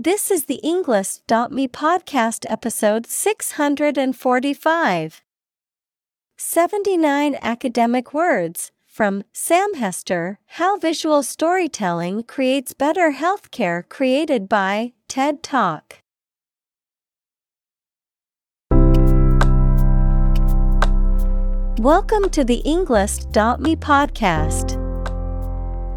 This is the Englist.me podcast episode 645. 79 academic words from Sam Hester How Visual Storytelling Creates Better Healthcare, created by TED Talk. Welcome to the Englist.me podcast.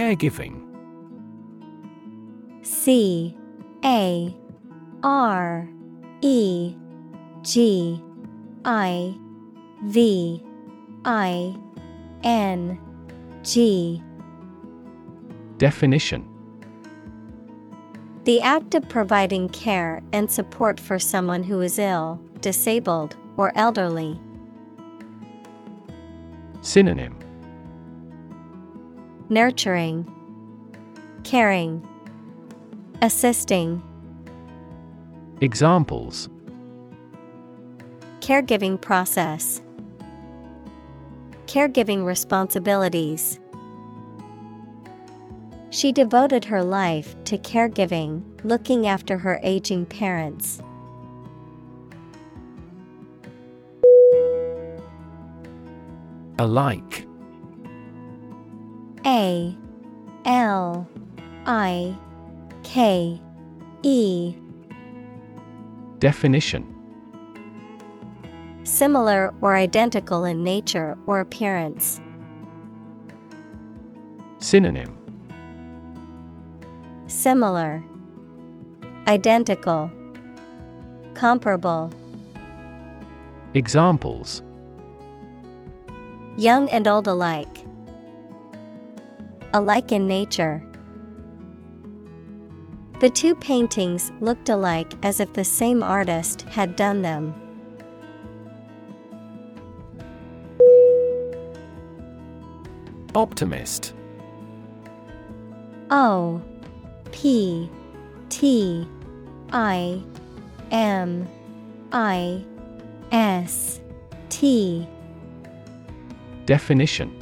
Caregiving. C A R E G I V I N G. Definition. The act of providing care and support for someone who is ill, disabled, or elderly. Synonym Nurturing, Caring, Assisting. Examples Caregiving process, Caregiving responsibilities. She devoted her life to caregiving, looking after her aging parents. Alike A L I K E Definition Similar or identical in nature or appearance. Synonym Similar, Identical, Comparable. Examples Young and old alike. Alike in nature. The two paintings looked alike as if the same artist had done them. Optimist O P T I M I S T Definition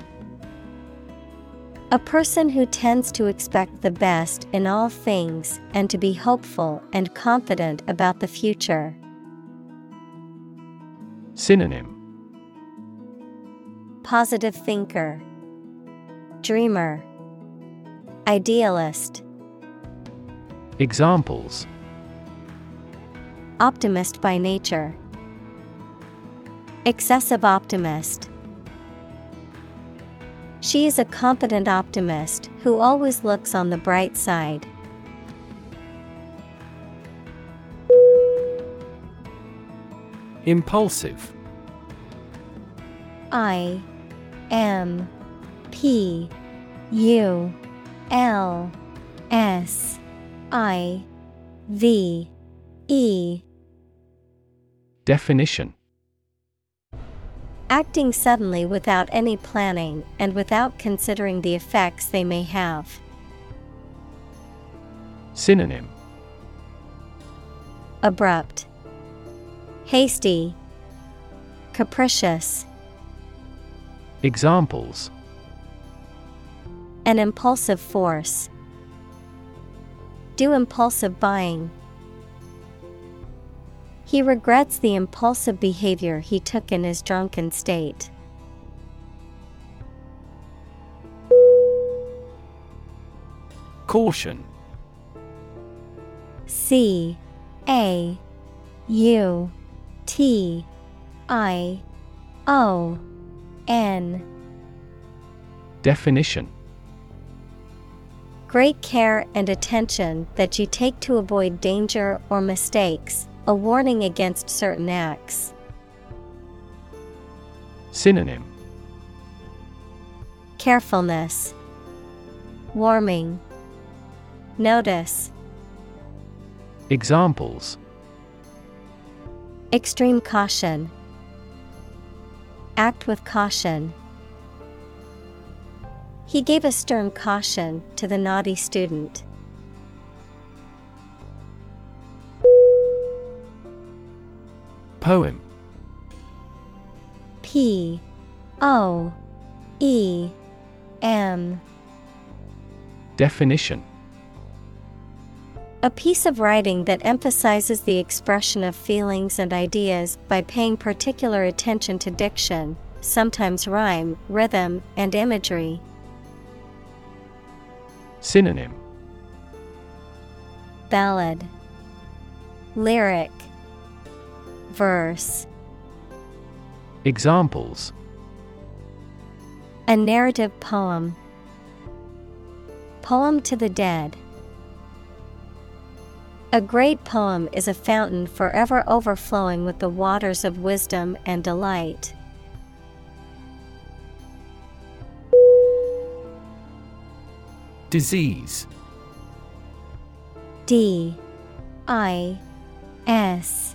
A person who tends to expect the best in all things and to be hopeful and confident about the future. Synonym. Positive thinker, Dreamer, Idealist, Examples. Optimist by nature, Excessive optimist. She is a competent optimist who always looks on the bright side. Impulsive. I M P U L S I V E. Definition Acting suddenly without any planning and without considering the effects they may have. Synonym Abrupt, Hasty, Capricious. Examples An impulsive force. Do impulsive buying. He regrets the impulsive behavior he took in his drunken state. Caution C A U T I O N. Definition Great care and attention that you take to avoid danger or mistakes, a warning against certain acts. Synonym Carefulness, Warming, Notice. Examples Extreme caution. Act with caution. He gave a stern caution to the naughty student. Poem. P O E M. Definition. A piece of writing that emphasizes the expression of feelings and ideas by paying particular attention to diction, sometimes rhyme, rhythm, and imagery. Synonym. Ballad. Lyric Verse. Examples. A narrative poem. Poem to the Dead. A great poem is a fountain forever overflowing with the waters of wisdom and delight. Disease. D I S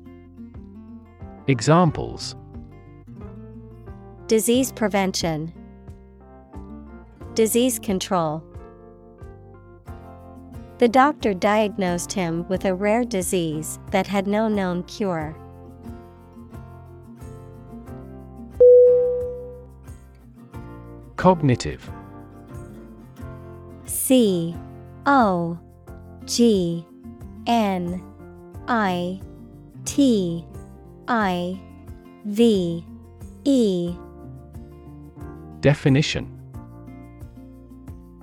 Examples Disease prevention, Disease control. The doctor diagnosed him with a rare disease that had no known cure. Cognitive C O G N I T I V E. Definition.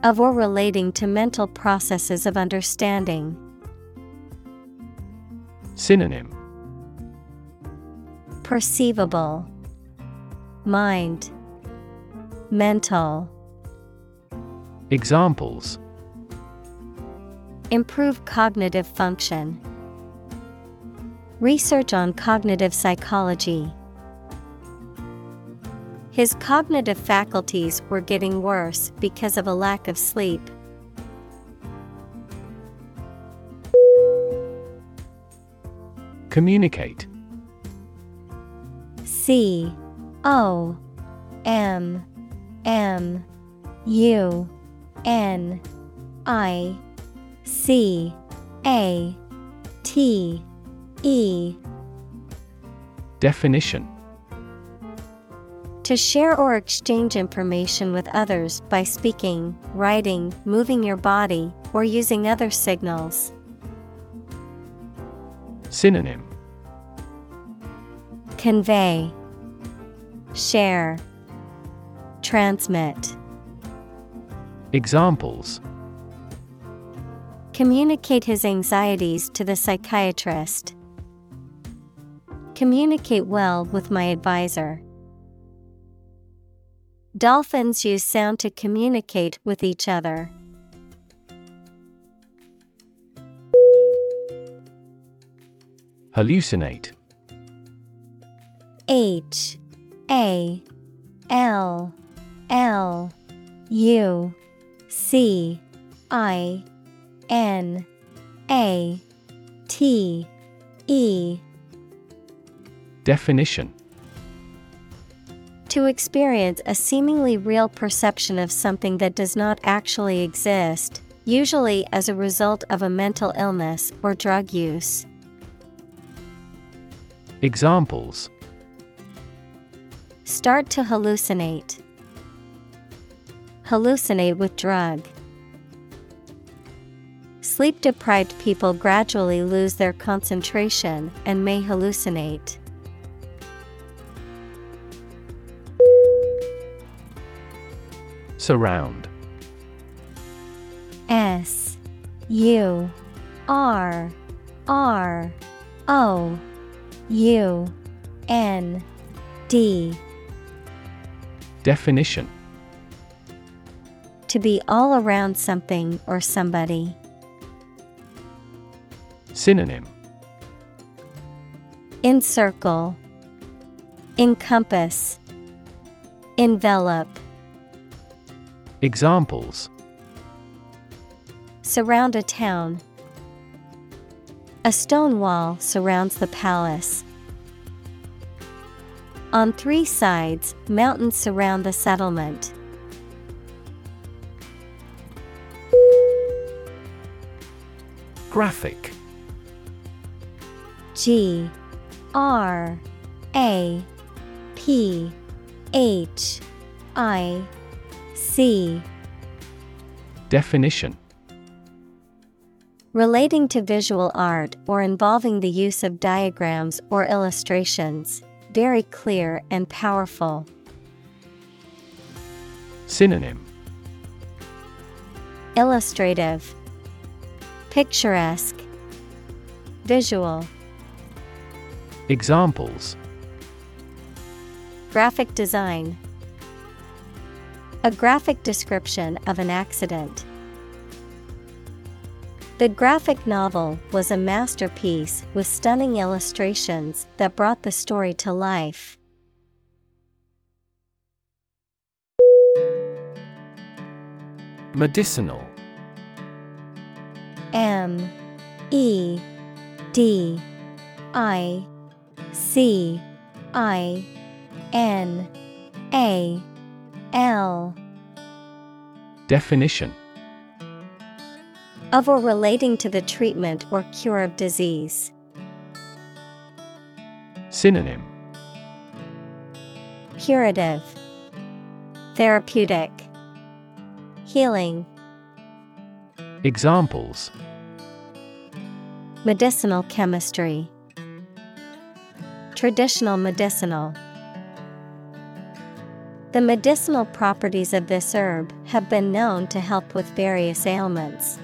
Of or relating to mental processes of understanding. Synonym. Perceivable. Mind. Mental. Examples. Improve cognitive function. Research on cognitive psychology. His cognitive faculties were getting worse because of a lack of sleep. Communicate C O M M U N I C A T E Definition To share or exchange information with others by speaking, writing, moving your body, or using other signals. Synonym Convey, Share, Transmit. Examples Communicate his anxieties to the psychiatrist. Communicate well with my advisor. Dolphins use sound to communicate with each other. Hallucinate H A L L U C I N A T E Definition To experience a seemingly real perception of something that does not actually exist, usually as a result of a mental illness or drug use. Examples Start to hallucinate. Hallucinate with drug. Sleep deprived people gradually lose their concentration and may hallucinate. Surround. S U R R O U N D. Definition. To be all around something or somebody. Synonym. Encircle, Encompass, Envelop. Examples Surround a town. A stone wall surrounds the palace. On three sides, mountains surround the settlement. Graphic G R A P H I C. Definition. Relating to visual art or involving the use of diagrams or illustrations, very clear and powerful. Synonym. Illustrative, Picturesque, Visual. Examples. Graphic design. A graphic description of an accident. The graphic novel was a masterpiece with stunning illustrations that brought the story to life. Medicinal. M. E. D. I. C. I. N. A L. Definition. Of or relating to the treatment or cure of disease. Synonym. Curative, Therapeutic, Healing. Examples. Medicinal chemistry, Traditional medicinal. The medicinal properties of this herb have been known to help with various ailments.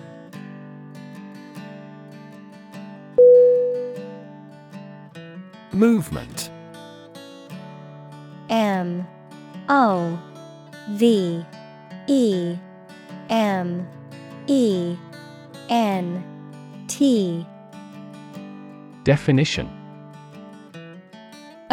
Movement. M. O. V. E. M. E. N. T. Definition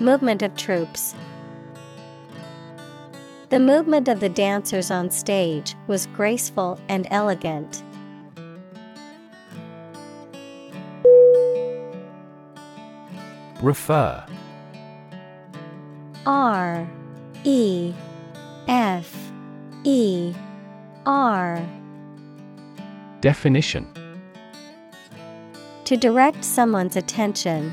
Movement of troops. The movement of the dancers on stage was graceful and elegant. Refer R E F E R Definition To direct someone's attention,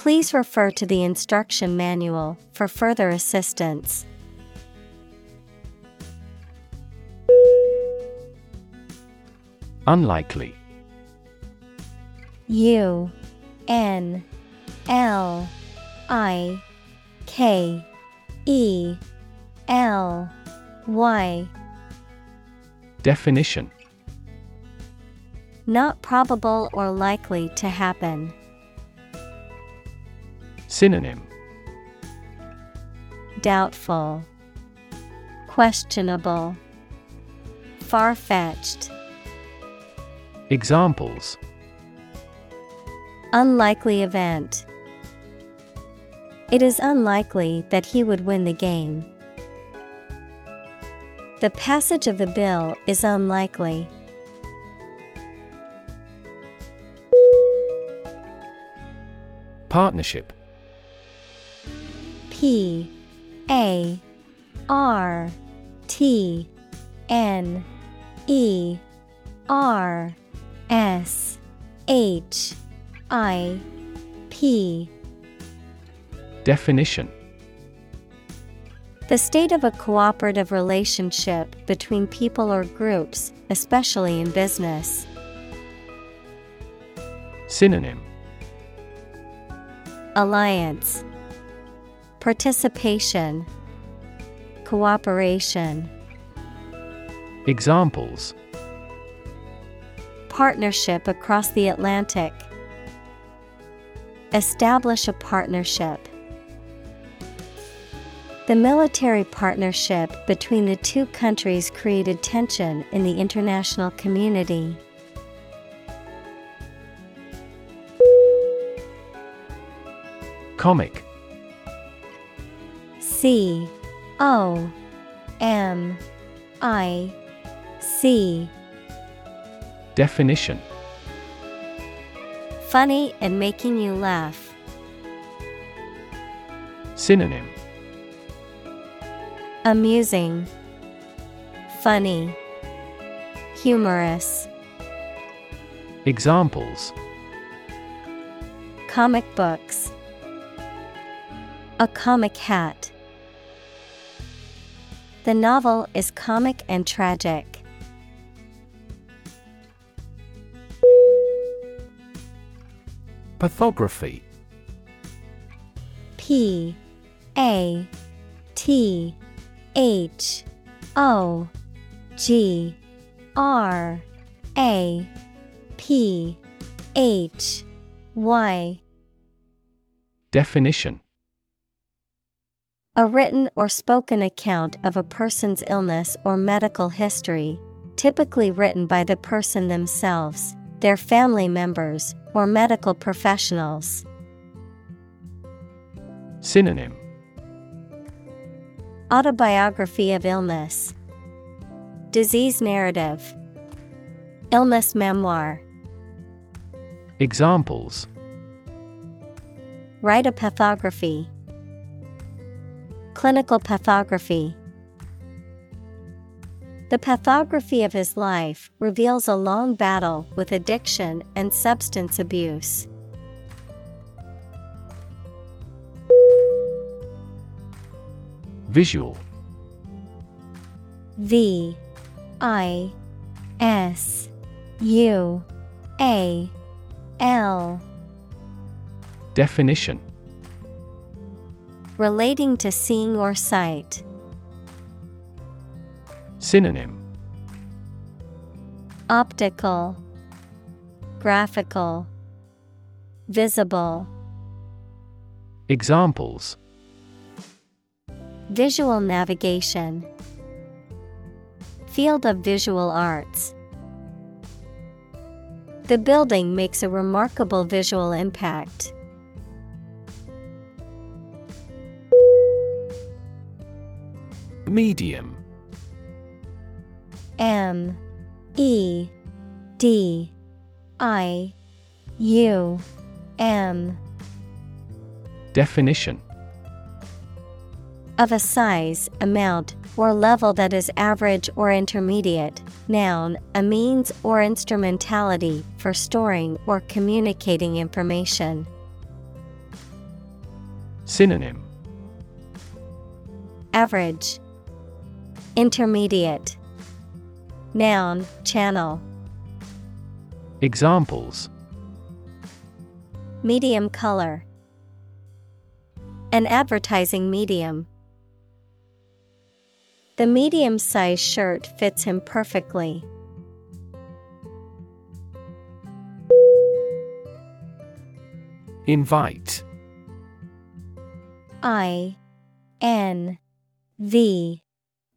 Please refer to the instruction manual for further assistance. Unlikely U N L I K E L Y. Definition Not probable or likely to happen. Synonym Doubtful, Questionable, Far fetched. Examples Unlikely event. It is unlikely that he would win the game. The passage of the bill is unlikely. Partnership P A R T N E R S H I P Definition. The state of a cooperative relationship between people or groups, especially in business. Synonym. Alliance Participation Cooperation Examples Partnership across the Atlantic. Establish a partnership. The military partnership between the two countries created tension in the international community. Comic C. O. M. I. C. Definition. Funny and making you laugh. Synonym. Amusing, Funny, Humorous. Examples. Comic books. A comic hat. The novel is comic and tragic. Pathography. P A T H O G R A P H Y. Definition A written or spoken account of a person's illness or medical history, typically written by the person themselves, their family members, or medical professionals. Synonym Autobiography of illness, Disease narrative, Illness memoir. Examples Write a pathography. Clinical pathography. The pathography of his life reveals a long battle with addiction and substance abuse. Visual V I S U A L Definition Relating to seeing or sight. Synonym Optical, Graphical, Visible. Examples Visual navigation. Field of visual arts. The building makes a remarkable visual impact. Medium. M E D I U M. Definition. Of a size, amount, or level that is average or intermediate. Noun, a means or instrumentality for storing or communicating information. Synonym. Average, Intermediate. Noun, channel. Examples Medium color. An advertising medium. The medium sized shirt fits him perfectly. Invite I N V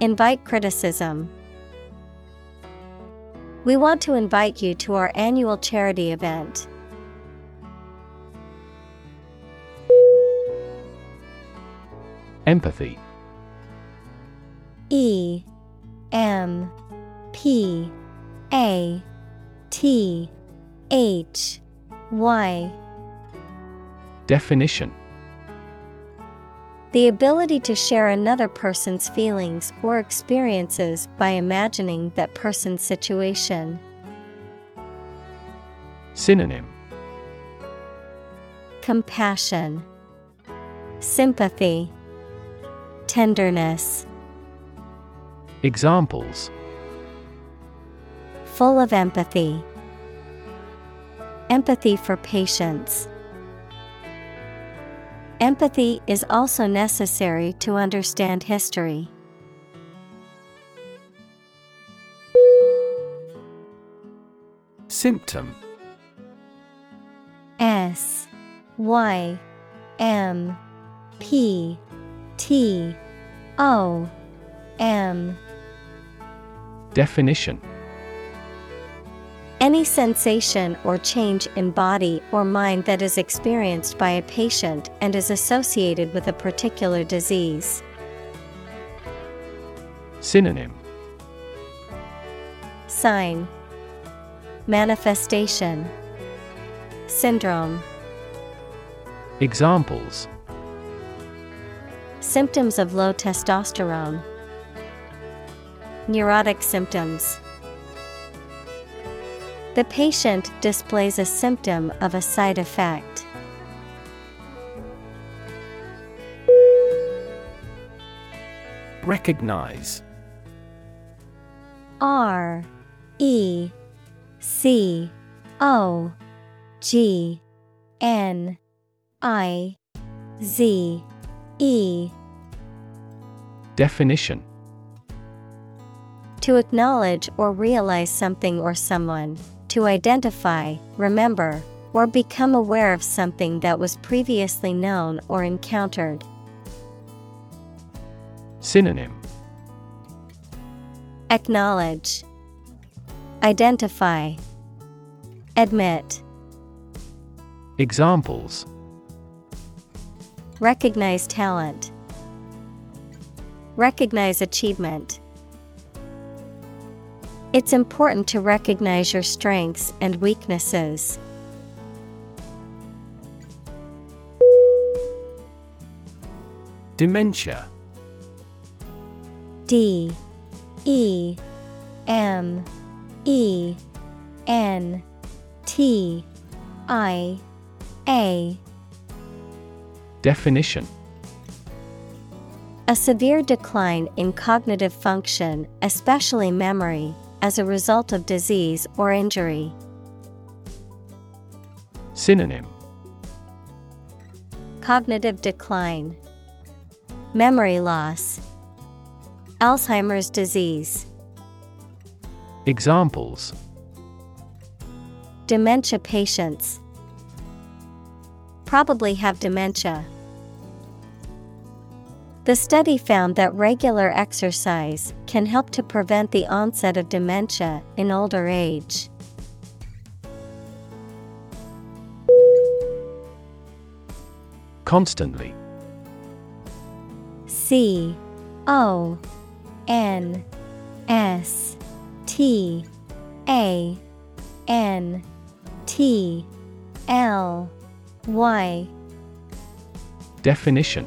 Invite criticism. We want to invite you to our annual charity event. Empathy E M P A T H Y Definition The ability to share another person's feelings or experiences by imagining that person's situation. Synonym Compassion, Sympathy, Tenderness. Examples Full of empathy. Empathy for patients. Empathy is also necessary to understand history. Symptom. S Y M P T O M. Definition Any sensation or change in body or mind that is experienced by a patient and is associated with a particular disease. Synonym. Sign. Manifestation. Syndrome. Examples. Symptoms of low testosterone. Neurotic symptoms The patient displays a symptom of a side effect. Recognize. R E C O G N I Z E. Definition. To acknowledge or realize something or someone, to identify, remember, or become aware of something that was previously known or encountered. Synonym. Acknowledge, Identify, Admit, Examples. Recognize talent, Recognize achievement. It's important to recognize your strengths and weaknesses. Dementia. D E M E N T I A. Definition. A severe decline in cognitive function, especially memory, as a result of disease or injury. Synonym. Cognitive decline, Memory loss, Alzheimer's disease, Examples. Dementia patients. Probably have dementia. The study found that regular exercise can help to prevent the onset of dementia in older age. Constantly. C O N S T A N T L Y. Definition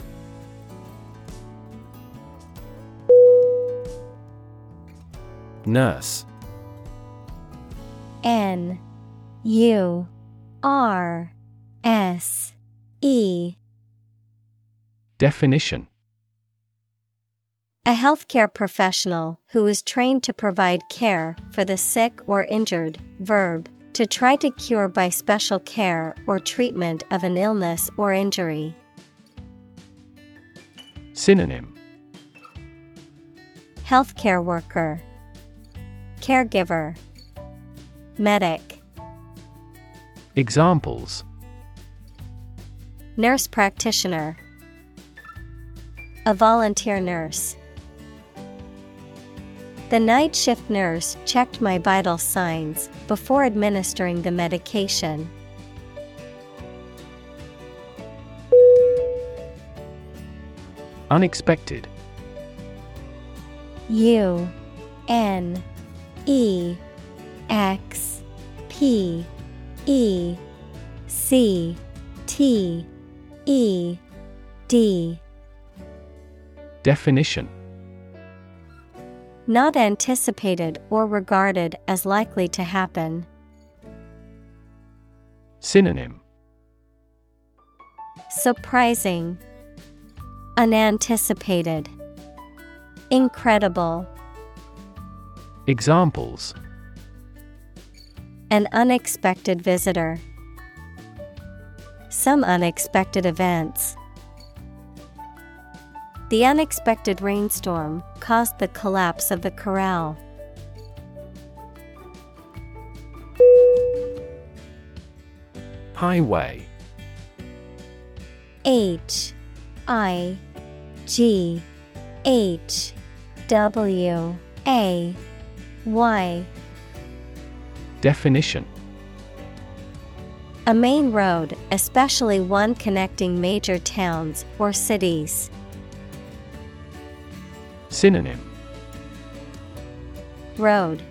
Nurse. N U R S E. Definition. A healthcare professional who is trained to provide care for the sick or injured, verb, to try to cure by special care or treatment of an illness or injury. Synonym. Healthcare worker, Caregiver, Medic, Examples. Nurse practitioner, A volunteer nurse. The night shift nurse checked my vital signs before administering the medication. Unexpected. U N E X P E C T E D. Definition. Not anticipated or regarded as likely to happen. Synonym. Surprising, Unanticipated, Incredible. Examples An unexpected visitor. Some unexpected events. The unexpected rainstorm caused the collapse of the corral. Highway H I G H W A Y Definition. A main road, especially one connecting major towns or cities. Synonym. Road.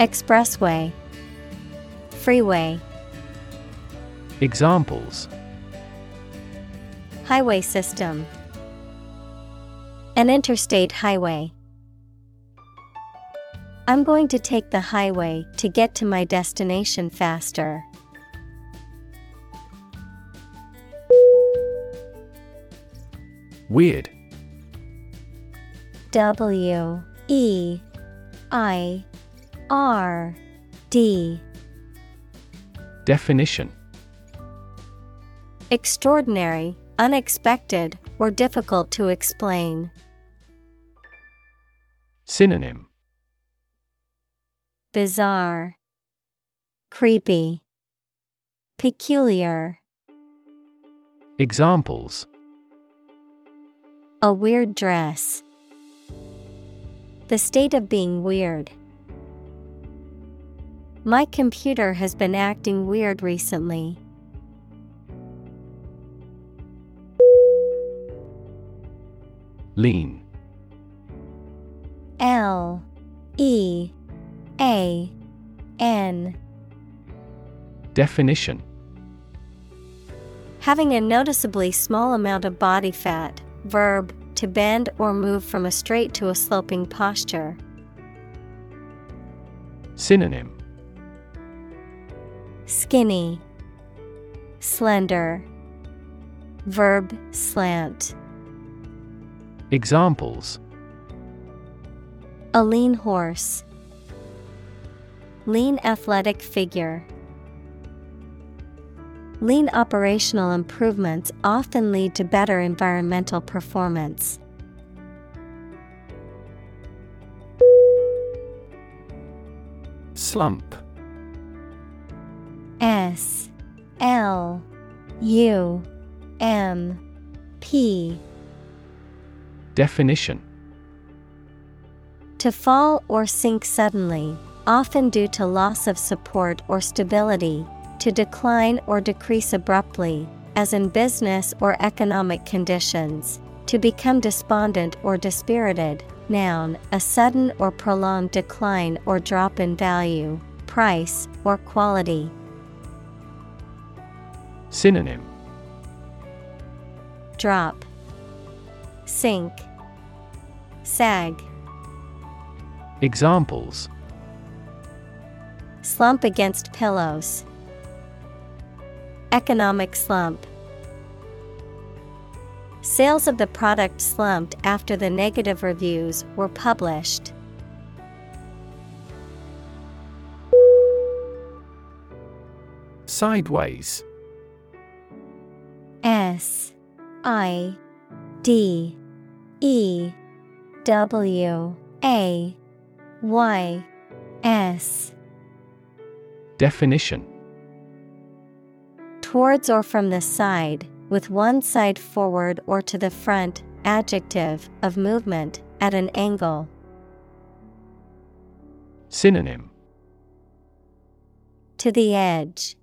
Expressway. Freeway. Examples. Highway system. An interstate highway. I'm going to take the highway to get to my destination faster. Weird W E I R D Definition Extraordinary, unexpected, or difficult to explain. Synonym Bizarre, Creepy, Peculiar. Examples A weird dress. The state of being weird. My computer has been acting weird recently. Lean L E A N. Definition. Having a noticeably small amount of body fat, verb, to bend or move from a straight to a sloping posture. Synonym. Skinny, Slender, Verb slant. Examples. A lean horse, Lean athletic figure. Lean operational improvements often lead to better environmental performance. Slump S L U M P Definition To fall or sink suddenly, often due to loss of support or stability, to decline or decrease abruptly, as in business or economic conditions, to become despondent or dispirited. Noun, a sudden or prolonged decline or drop in value, price, or quality. Synonym Drop, Sink, Sag. Examples Slump against pillows. Economic slump. Sales of the product slumped after the negative reviews were published. Sideways S I D E W A Y S Definition Towards or from the side, with one side forward or to the front, adjective, of movement, at an angle. Synonym To the edge.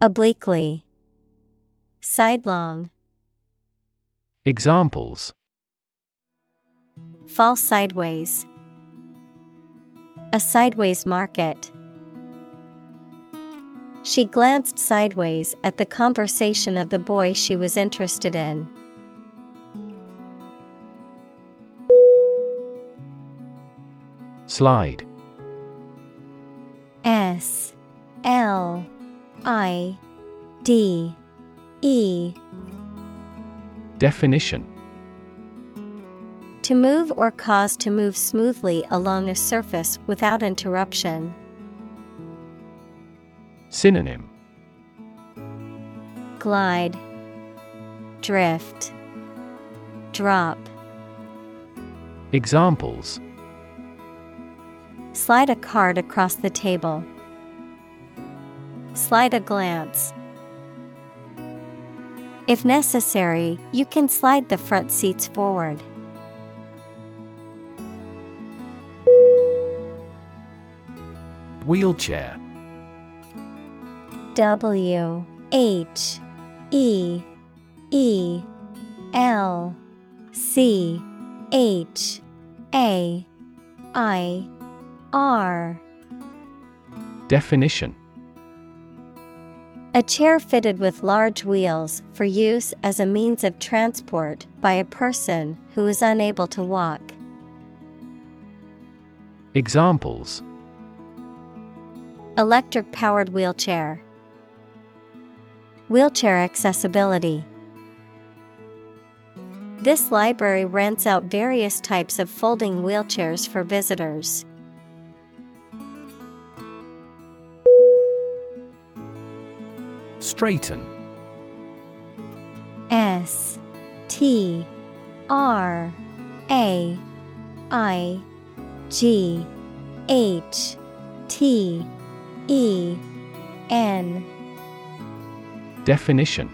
Obliquely. Sidelong. Examples Fall sideways. A sideways market. She glanced sideways at the conversation of the boy she was interested in. Slide S L I D E Definition To move or cause to move smoothly along a surface without interruption. Synonym Glide, Drift, Drop. Examples Slide a card across the table. Slide a glance. If necessary, you can slide the front seats forward. Wheelchair W H E E L C H A I R Definition A chair fitted with large wheels for use as a means of transport by a person who is unable to walk. Examples Electric powered wheelchair. Wheelchair accessibility. This library rents out various types of folding wheelchairs for visitors. Straighten S T R A I G H T E N Definition.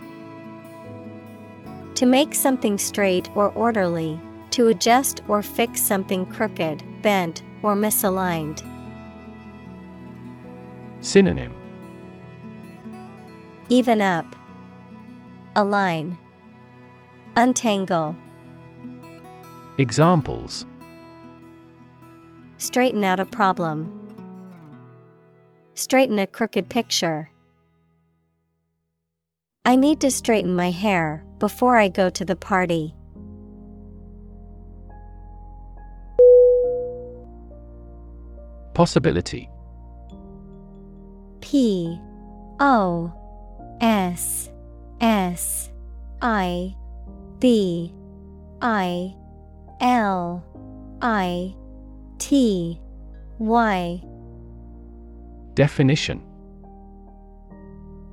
To make something straight or orderly, to adjust or fix something crooked, bent, or misaligned. Synonym. Even up, align, untangle, Examples. Straighten out a problem, straighten a crooked picture. I need to straighten my hair before I go to the party. Possibility. P O S S I B I L I T Y. Definition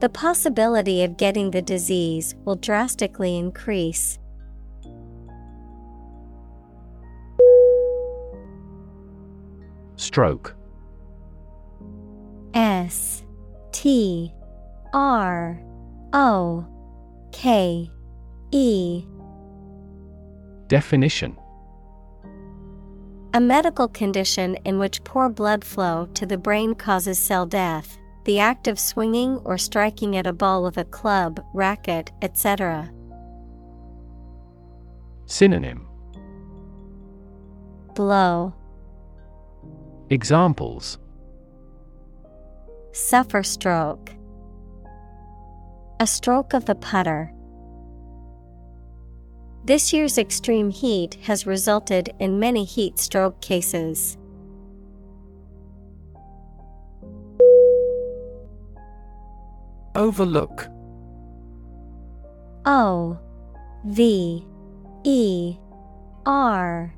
The possibility of getting the disease will drastically increase. Stroke. S T R O K E Definition A medical condition in which poor blood flow to the brain causes cell death, the act of swinging or striking at a ball with a club, racket, etc. Synonym Blow, Examples suffer stroke. A stroke of the putter. This year's extreme heat has resulted in many heat stroke cases. Overlook. O V E R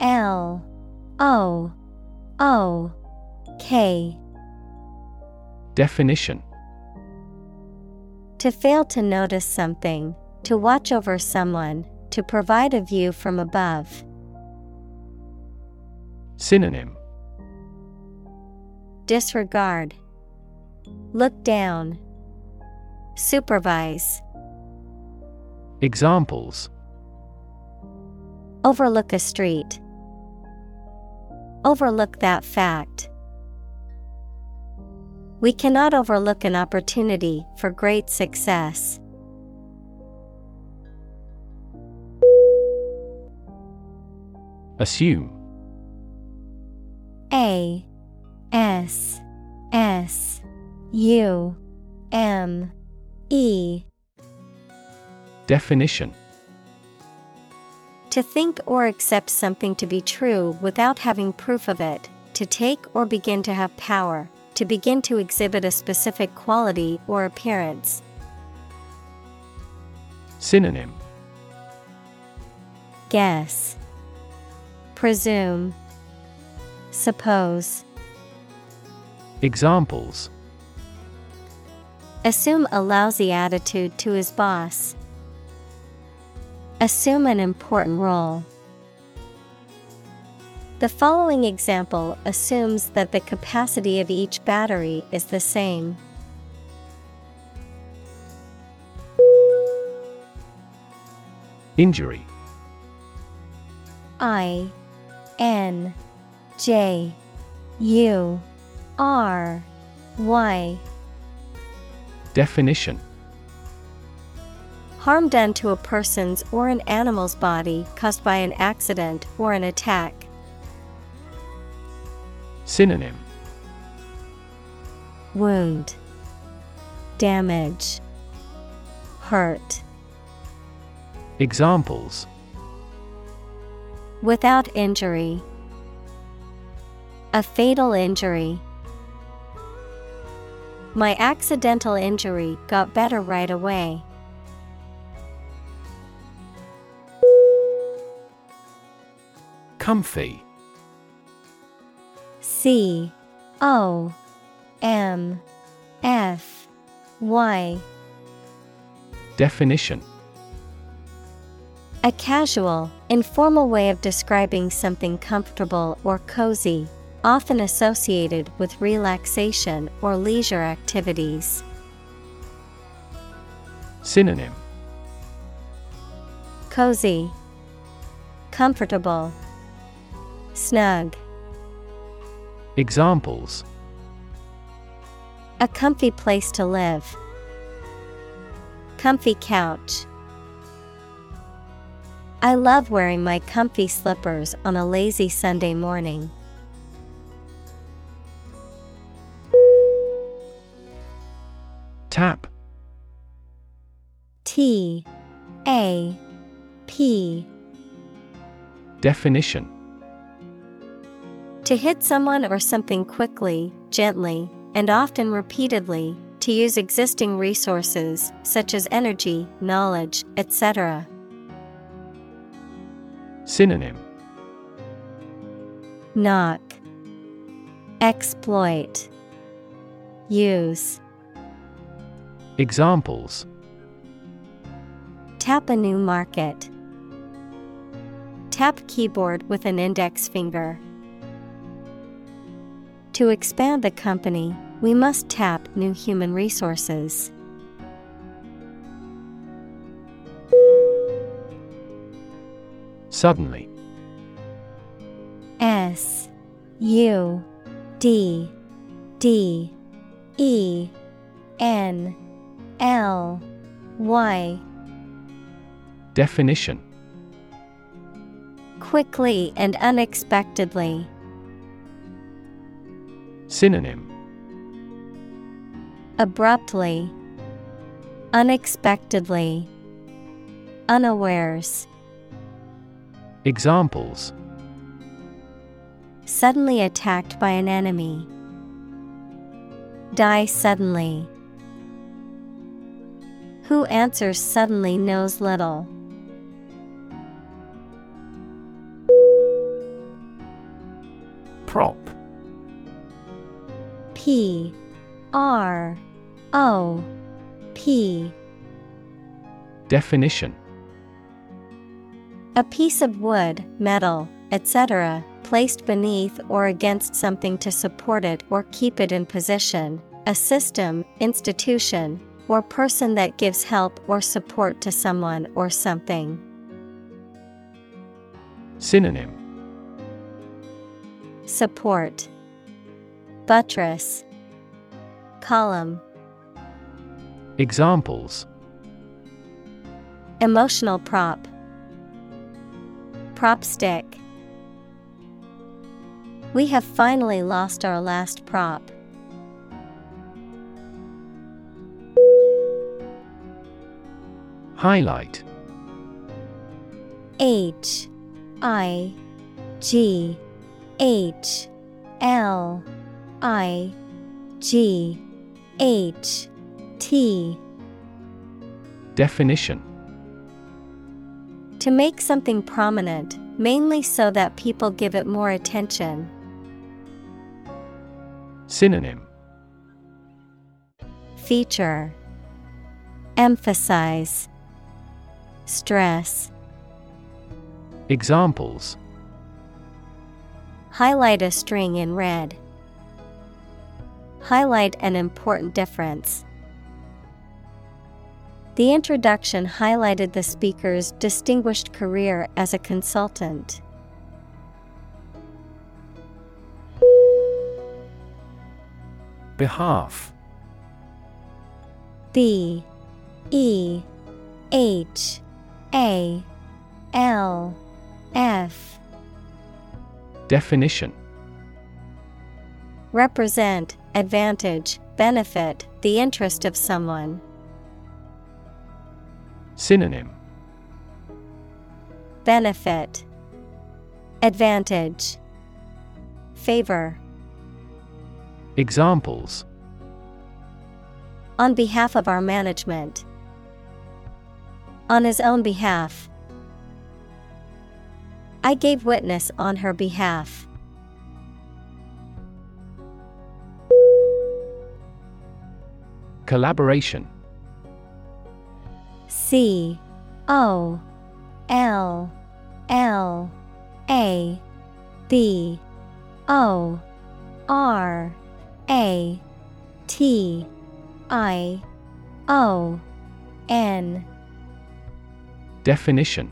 L O O K Definition To fail to notice something, to watch over someone, to provide a view from above. Synonym Disregard. Look down. Supervise. Examples Overlook a street. Overlook that fact. We cannot overlook an opportunity for great success. Assume. A S S U M E. Definition. To think or accept something to be true without having proof of it, to take or begin to have power, to begin to exhibit a specific quality or appearance. Synonym. Guess, Presume, Suppose. Examples Assume a lousy attitude to his boss. Assume an important role. The following example assumes that the capacity of each battery is the same. Injury I N J U R Y Definition Harm done to a person's or an animal's body caused by an accident or an attack. Synonym Wound, Damage, Hurt. Examples Without injury. A fatal injury. My accidental injury got better right away. Comfy. C O M F Y. Definition. A casual, informal way of describing something comfortable or cozy, often associated with relaxation or leisure activities. Synonym Cozy, Comfortable, Snug. Examples A comfy place to live. Comfy couch. I love wearing my comfy slippers on a lazy Sunday morning. Tap T A P Definition To hit someone or something quickly, gently, and often repeatedly, to use existing resources such as energy, knowledge, etc. Synonym Knock. Exploit. Use. Examples Tap a new market. Tap keyboard with an index finger. To expand the company, we must tap new human resources. Suddenly. S U D D E N L Y Definition Quickly and unexpectedly. Synonym Abruptly, Unexpectedly, Unawares. Examples Suddenly attacked by an enemy. Die suddenly. Who answers suddenly knows little. Prop. P. R. O. P. Definition. A piece of wood, metal, etc., placed beneath or against something to support it or keep it in position, a system, institution, or person that gives help or support to someone or something. Synonym. Support. Buttress. Column. Examples. Emotional prop. Prop stick. We have finally lost our last prop. Highlight. H I G H L I G H T. Definition. To make something prominent, mainly so that people give it more attention. Synonym. Feature. Emphasize Stress Examples Highlight a string in red. Highlight an important difference. The introduction highlighted the speaker's distinguished career as a consultant. Behalf B E H A L F. Definition. Represent, advantage, benefit, the interest of someone. Synonym. Benefit. Advantage. Favor. Examples. On behalf of our management. On his own behalf. I gave witness on her behalf. Collaboration C O L L A B O R A T I O N Definition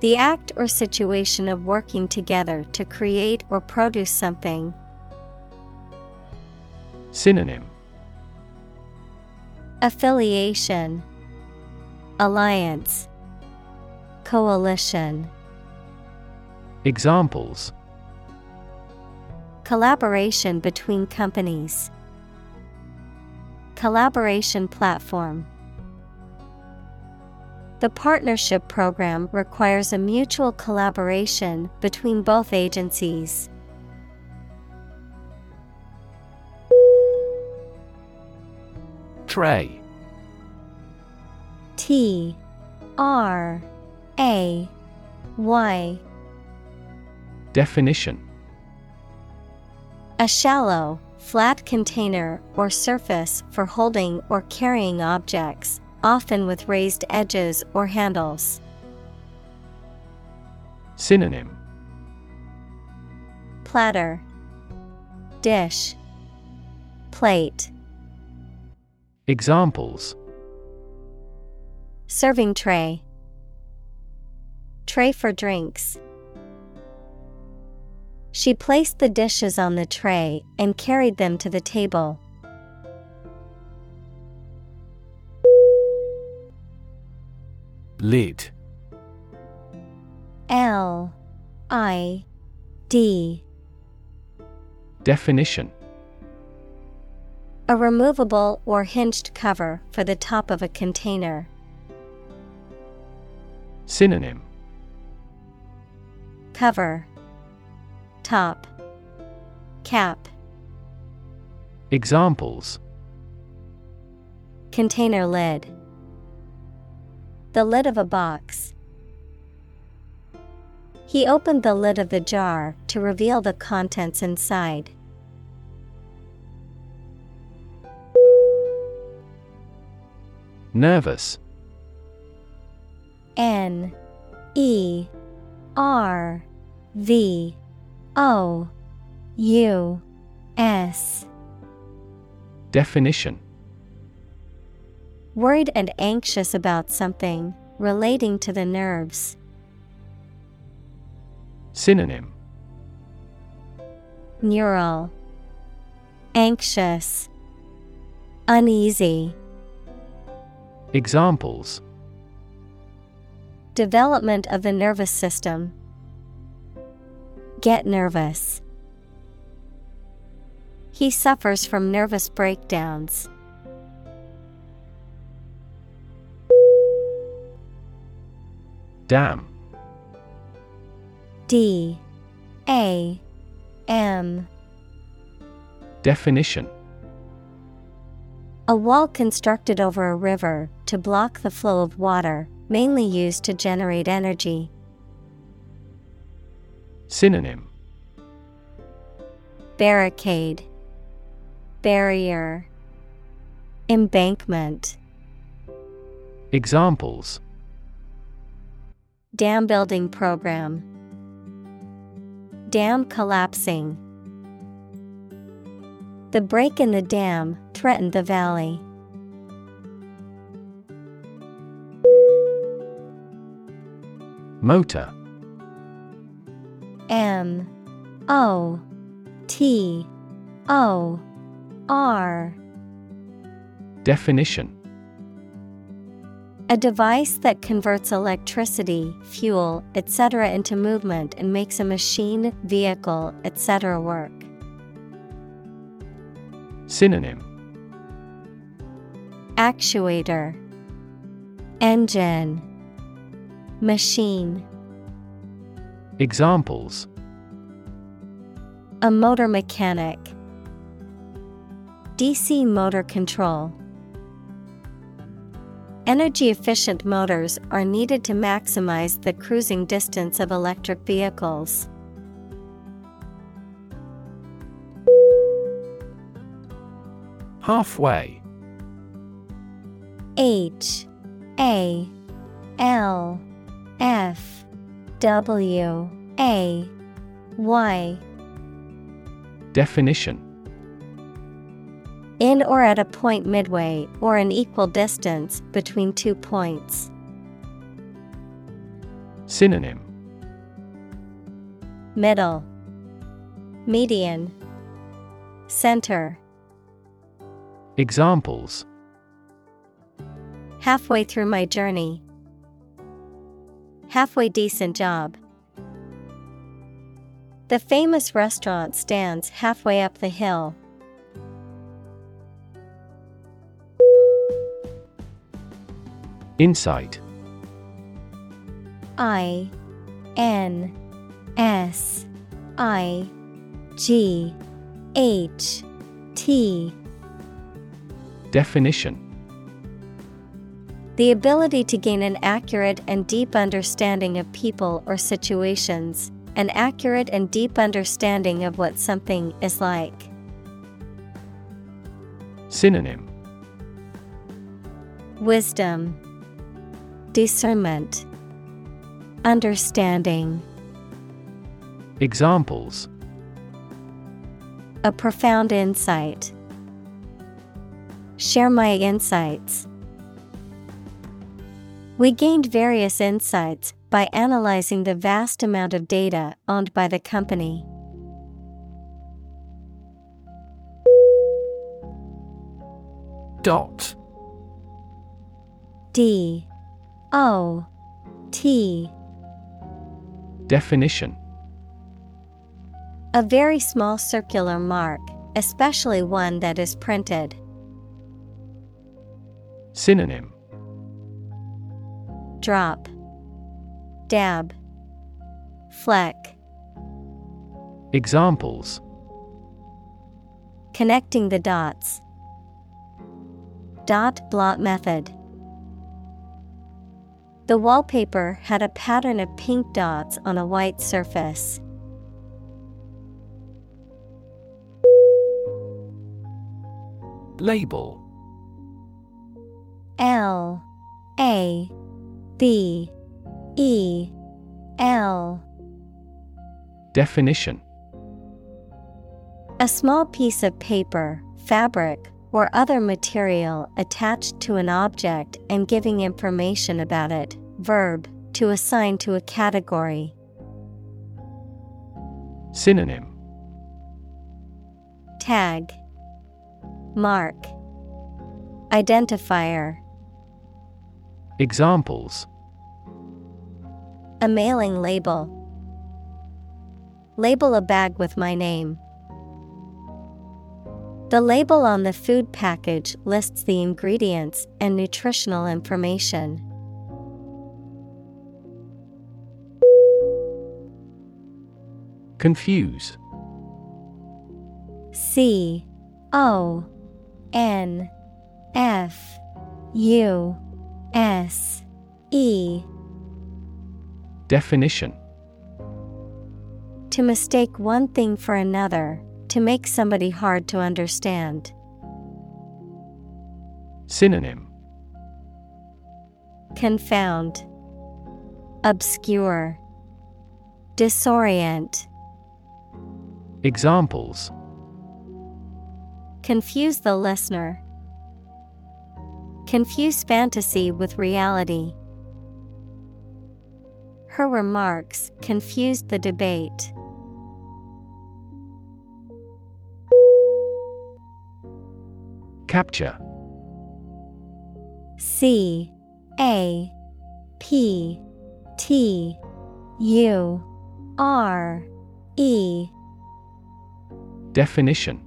The act or situation of working together to create or produce something. Synonym Affiliation Alliance Coalition Examples Collaboration between companies. Collaboration platform. The partnership program requires a mutual collaboration between both agencies. Tray. T R A Y. Definition. A shallow, flat container or surface for holding or carrying objects, often with raised edges or handles. Synonym Platter, Dish, Plate. Examples Serving tray, Tray for drinks. She placed the dishes on the tray and carried them to the table. Lid. L I D. Definition. A removable or hinged cover for the top of a container. Synonym. Cover. Top. Cap. Examples. Container lid The lid of a box. He opened the lid of the jar to reveal the contents inside. Nervous N E R V O U S Definition Worried and anxious about something relating to the nerves. Synonym Neural Anxious Uneasy Examples Development of the nervous system. Get nervous. He suffers from nervous breakdowns. Dam. D. A. M. Definition. A wall constructed over a river to block the flow of water, mainly used to generate energy. Synonym. Barricade, Barrier, Embankment. Examples Dam building program. Dam collapsing. The break in the dam threatened the valley. Motor M O T O R. Definition A device that converts electricity, fuel, etc. into movement and makes a machine, vehicle, etc. work. Synonym Actuator, Engine, Machine. Examples A motor mechanic. DC motor control. Energy efficient motors are needed to maximize the cruising distance of electric vehicles. Halfway. H. A. L. F. W. A. Y. Definition In or at a point midway or an equal distance between two points. Synonym Middle Median Center Examples Halfway through my journey. Halfway decent job. The famous restaurant stands halfway up the hill. Insight. I N S I G H T. Definition. The ability to gain an accurate and deep understanding of people or situations, an accurate and deep understanding of what something is like. Synonym. Wisdom, Discernment, Understanding. Examples A profound insight. Share my insights. We gained various insights by analyzing the vast amount of data owned by the company. Dot D O T. Definition. A very small circular mark, especially one that is printed. Synonym. Drop. Dab. Fleck. Examples. Connecting the dots. Dot blot method. The wallpaper had a pattern of pink dots on a white surface. Label. L. A. B. E. L. Definition. A small piece of paper, fabric, or other material attached to an object and giving information about it. Verb, to assign to a category. Synonym Tag, Mark, Identifier. Examples A mailing label. Label a bag with my name. The label on the food package lists the ingredients and nutritional information. Confuse. C O N F U S E. Definition. To mistake one thing for another, to make somebody hard to understand. Synonym. Confound, Obscure, Disorient. Examples Confuse the listener. Confuse fantasy with reality. Her remarks confused the debate. Capture C A P T U R E Definition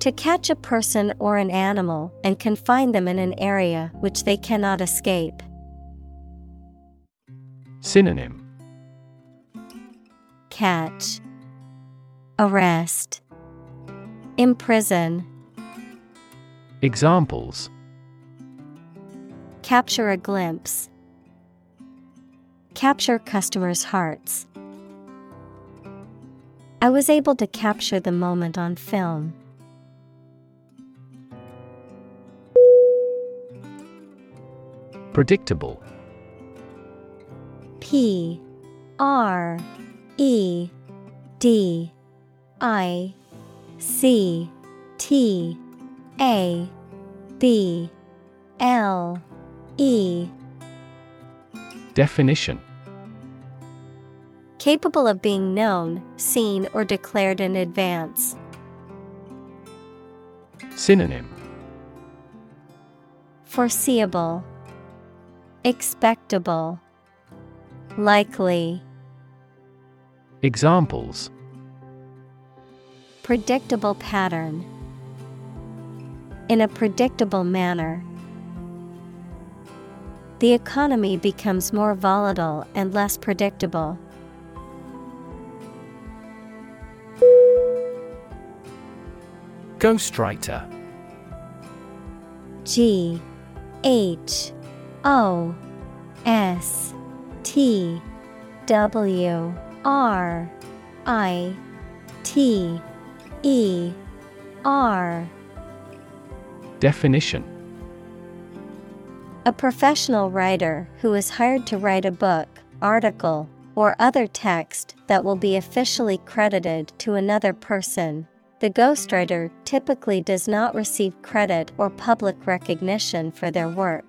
To catch a person or an animal and confine them in an area which they cannot escape. Synonym Catch, Arrest, Imprison, Examples Capture a glimpse. Capture customers' hearts. I was able to capture the moment on film. Predictable. P R E D I C T A B L E. Definition Capable of being known, seen, or declared in advance. Synonym Foreseeable, Expectable, Likely, Examples Predictable pattern. In a predictable manner. The economy becomes more volatile and less predictable. Ghostwriter. G H O S T W R I T E R. Definition. A professional writer who is hired to write a book, article, or other text that will be officially credited to another person. The ghostwriter typically does not receive credit or public recognition for their work.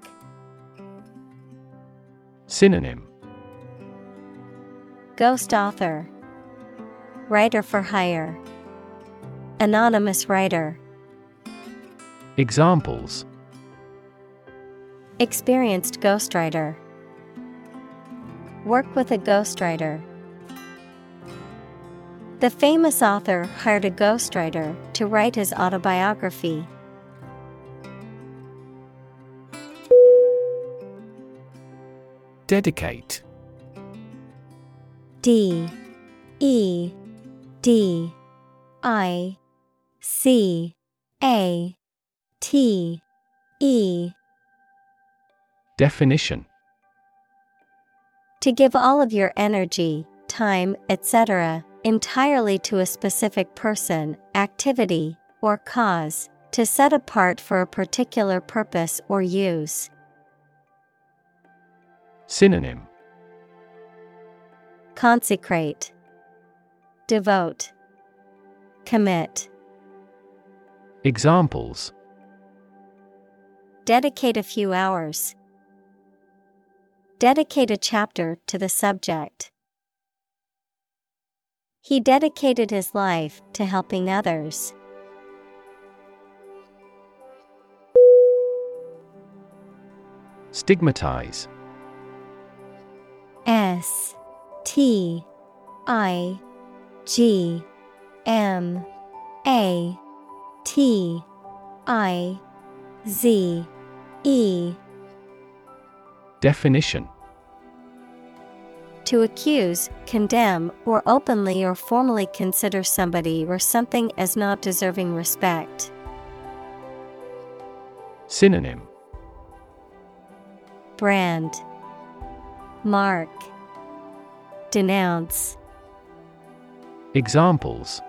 Synonym Ghost author, Writer for hire, Anonymous writer. Examples Experienced ghostwriter. Work with a ghostwriter. The famous author hired a ghostwriter to write his autobiography. Dedicate. D. E. D. I. C. A. T. E. Definition. To give all of your energy, time, etc., entirely to a specific person, activity, or cause, to set apart for a particular purpose or use. Synonym Consecrate, Devote, Commit. Examples Dedicate a few hours. Dedicate a chapter to the subject. He dedicated his life to helping others. Stigmatize. S T I G M A T I Z E. Definition To accuse, condemn, or openly or formally consider somebody or something as not deserving respect. Synonym Brand Mark Denounce Examples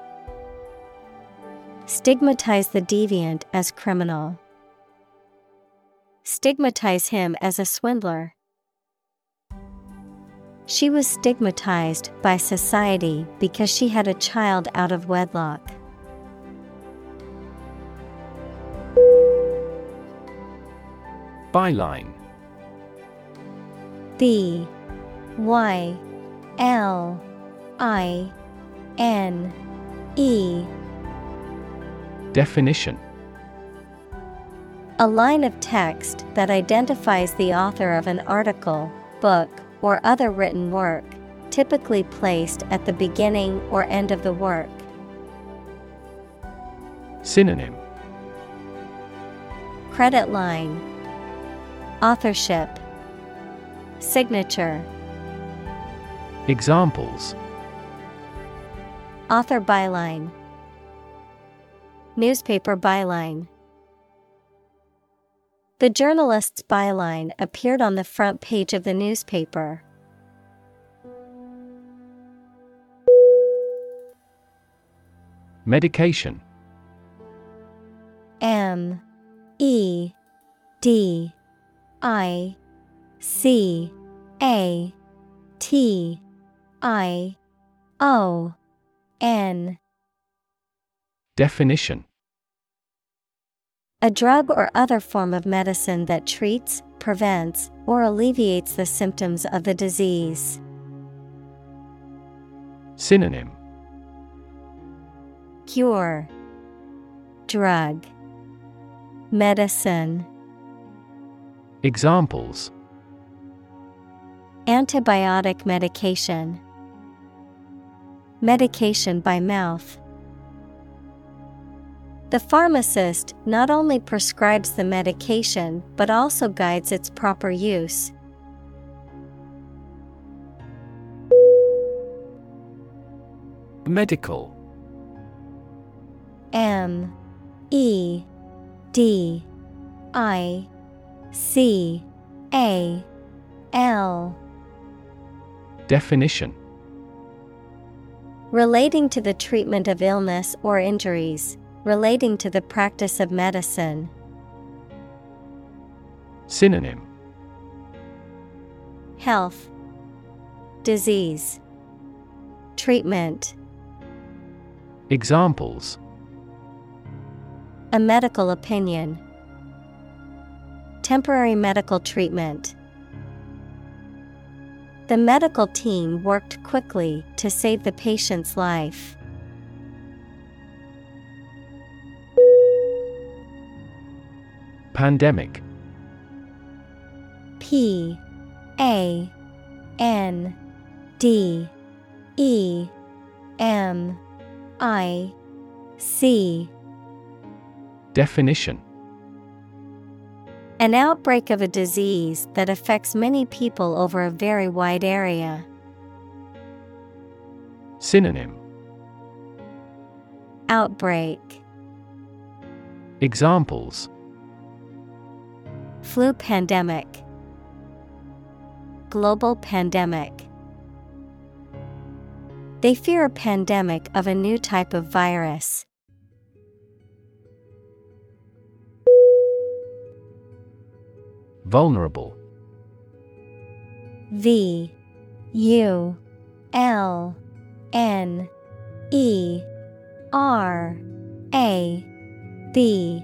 Stigmatize the deviant as criminal. Stigmatize him as a swindler. She was stigmatized by society because she had a child out of wedlock. Byline. B Y L I N E. Definition. A line of text that identifies the author of an article, book, or other written work, typically placed at the beginning or end of the work. Synonym. Credit line. Authorship. Signature. Examples. Author byline. Newspaper byline The journalist's byline appeared on the front page of the newspaper. Medication. M E D I C A T I O N. Definition A drug or other form of medicine that treats, prevents, or alleviates the symptoms of the disease. Synonym. Cure. Drug. Medicine. Examples. Antibiotic medication. Medication by mouth The pharmacist not only prescribes the medication but also guides its proper use. Medical. M. E. D. I. C. A. L. Definition. Relating to the treatment of illness or injuries, relating to the practice of medicine. Synonym Health, Disease, Treatment. Examples A medical opinion, Temporary medical treatment. The medical team worked quickly to save the patient's life. Pandemic. P A N D E M I C. Definition. An outbreak of a disease that affects many people over a very wide area. Synonym. Outbreak. Examples Flu pandemic. Global pandemic. They fear a pandemic of a new type of virus. Vulnerable. V U L N E R A B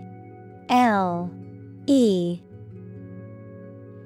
L E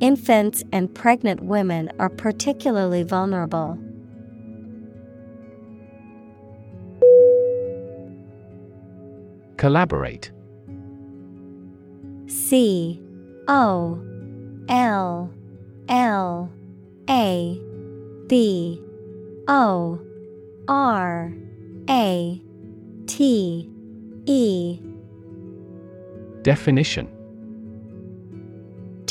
Infants and pregnant women are particularly vulnerable. Collaborate. C O L L A B O R A T E. Definition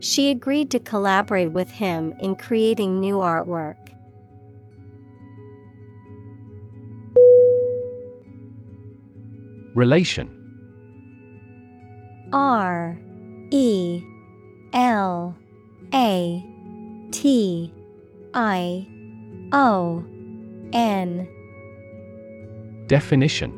She agreed to collaborate with him in creating new artwork. Relation. R E L A T I O N. Definition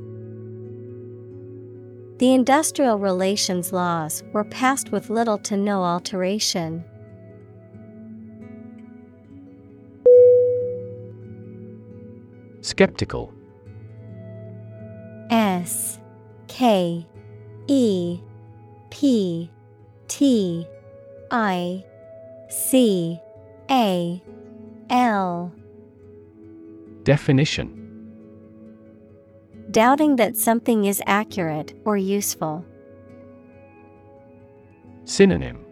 The industrial relations laws were passed with little to no alteration. Skeptical. S K E P T I C A L. Definition Doubting that something is accurate or useful. Synonym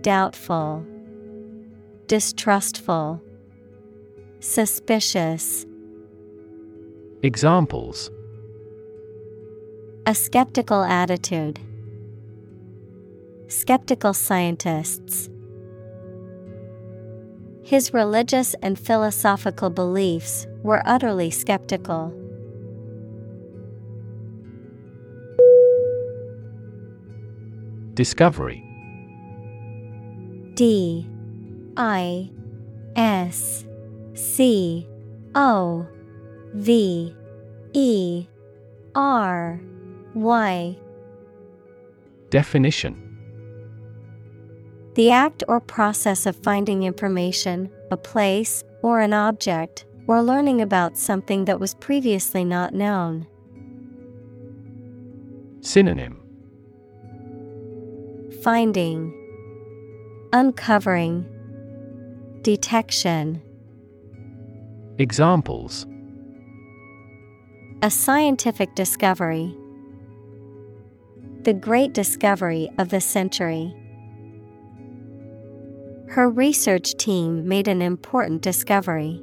Doubtful, Distrustful, Suspicious. Examples A skeptical attitude. Skeptical scientists. His religious and philosophical beliefs were utterly skeptical. Discovery. D I S C O V E R Y. Definition. The act or process of finding information, a place, or an object, or learning about something that was previously not known. Synonym Finding, Uncovering, Detection. Examples A scientific discovery. The great discovery of the century. Her research team made an important discovery.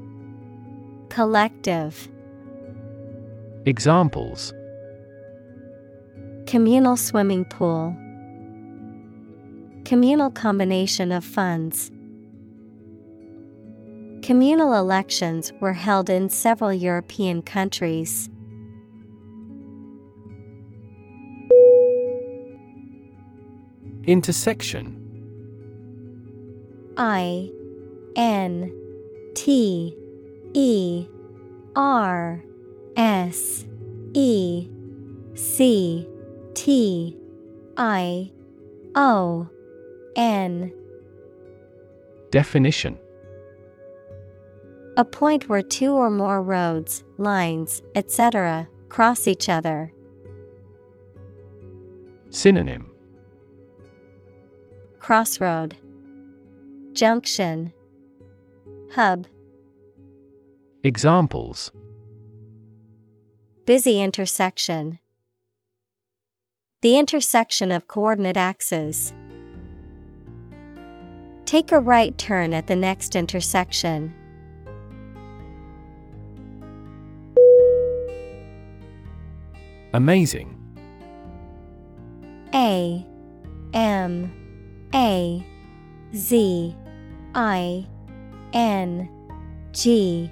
Collective. Examples Communal swimming pool, Communal combination of funds. Communal elections were held in several European countries. Intersection I N T E R S E C T I O N Definition A point where two or more roads, lines, etc., cross each other. Synonym Crossroad, Junction, Hub. Examples Busy intersection. The intersection of coordinate axes. Take a right turn at the next intersection. Amazing A M A Z I N G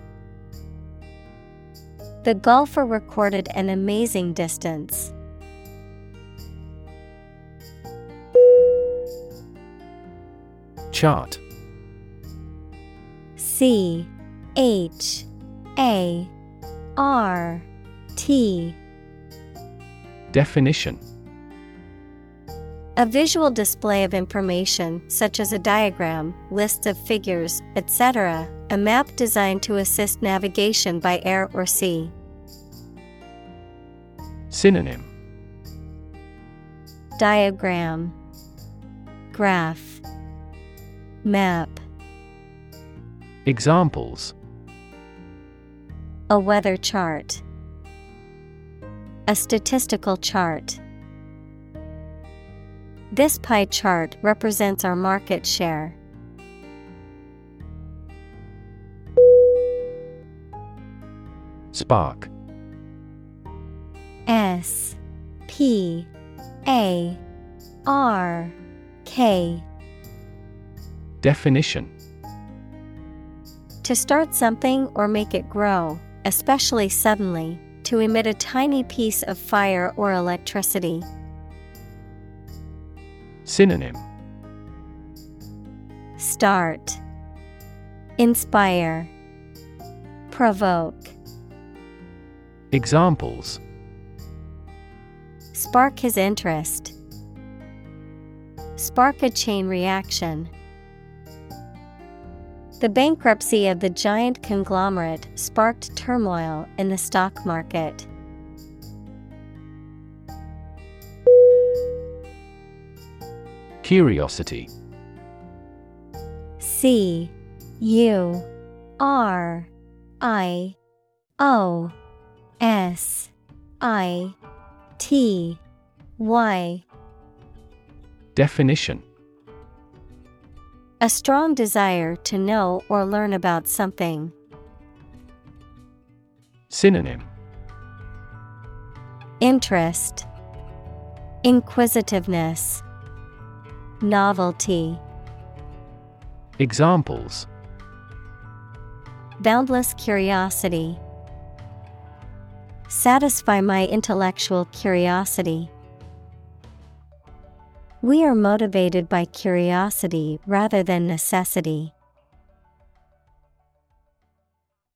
The golfer recorded an amazing distance. Chart. C H A R T. Definition A visual display of information, such as a diagram, lists of figures, etc., a map designed to assist navigation by air or sea. Synonym Diagram Graph Map Examples A weather chart. A statistical chart. This pie chart represents our market share. Spark S P A R K Definition To start something or make it grow, especially suddenly, to emit a tiny piece of fire or electricity. Synonym Start Inspire Provoke Examples Spark his interest. Spark a chain reaction. The bankruptcy of the giant conglomerate sparked turmoil in the stock market. Curiosity. C U R I O S I T Y. Definition. A strong desire to know or learn about something. Synonym. Interest, Inquisitiveness, Novelty. Examples Boundless curiosity. Satisfy my intellectual curiosity. We are motivated by curiosity rather than necessity.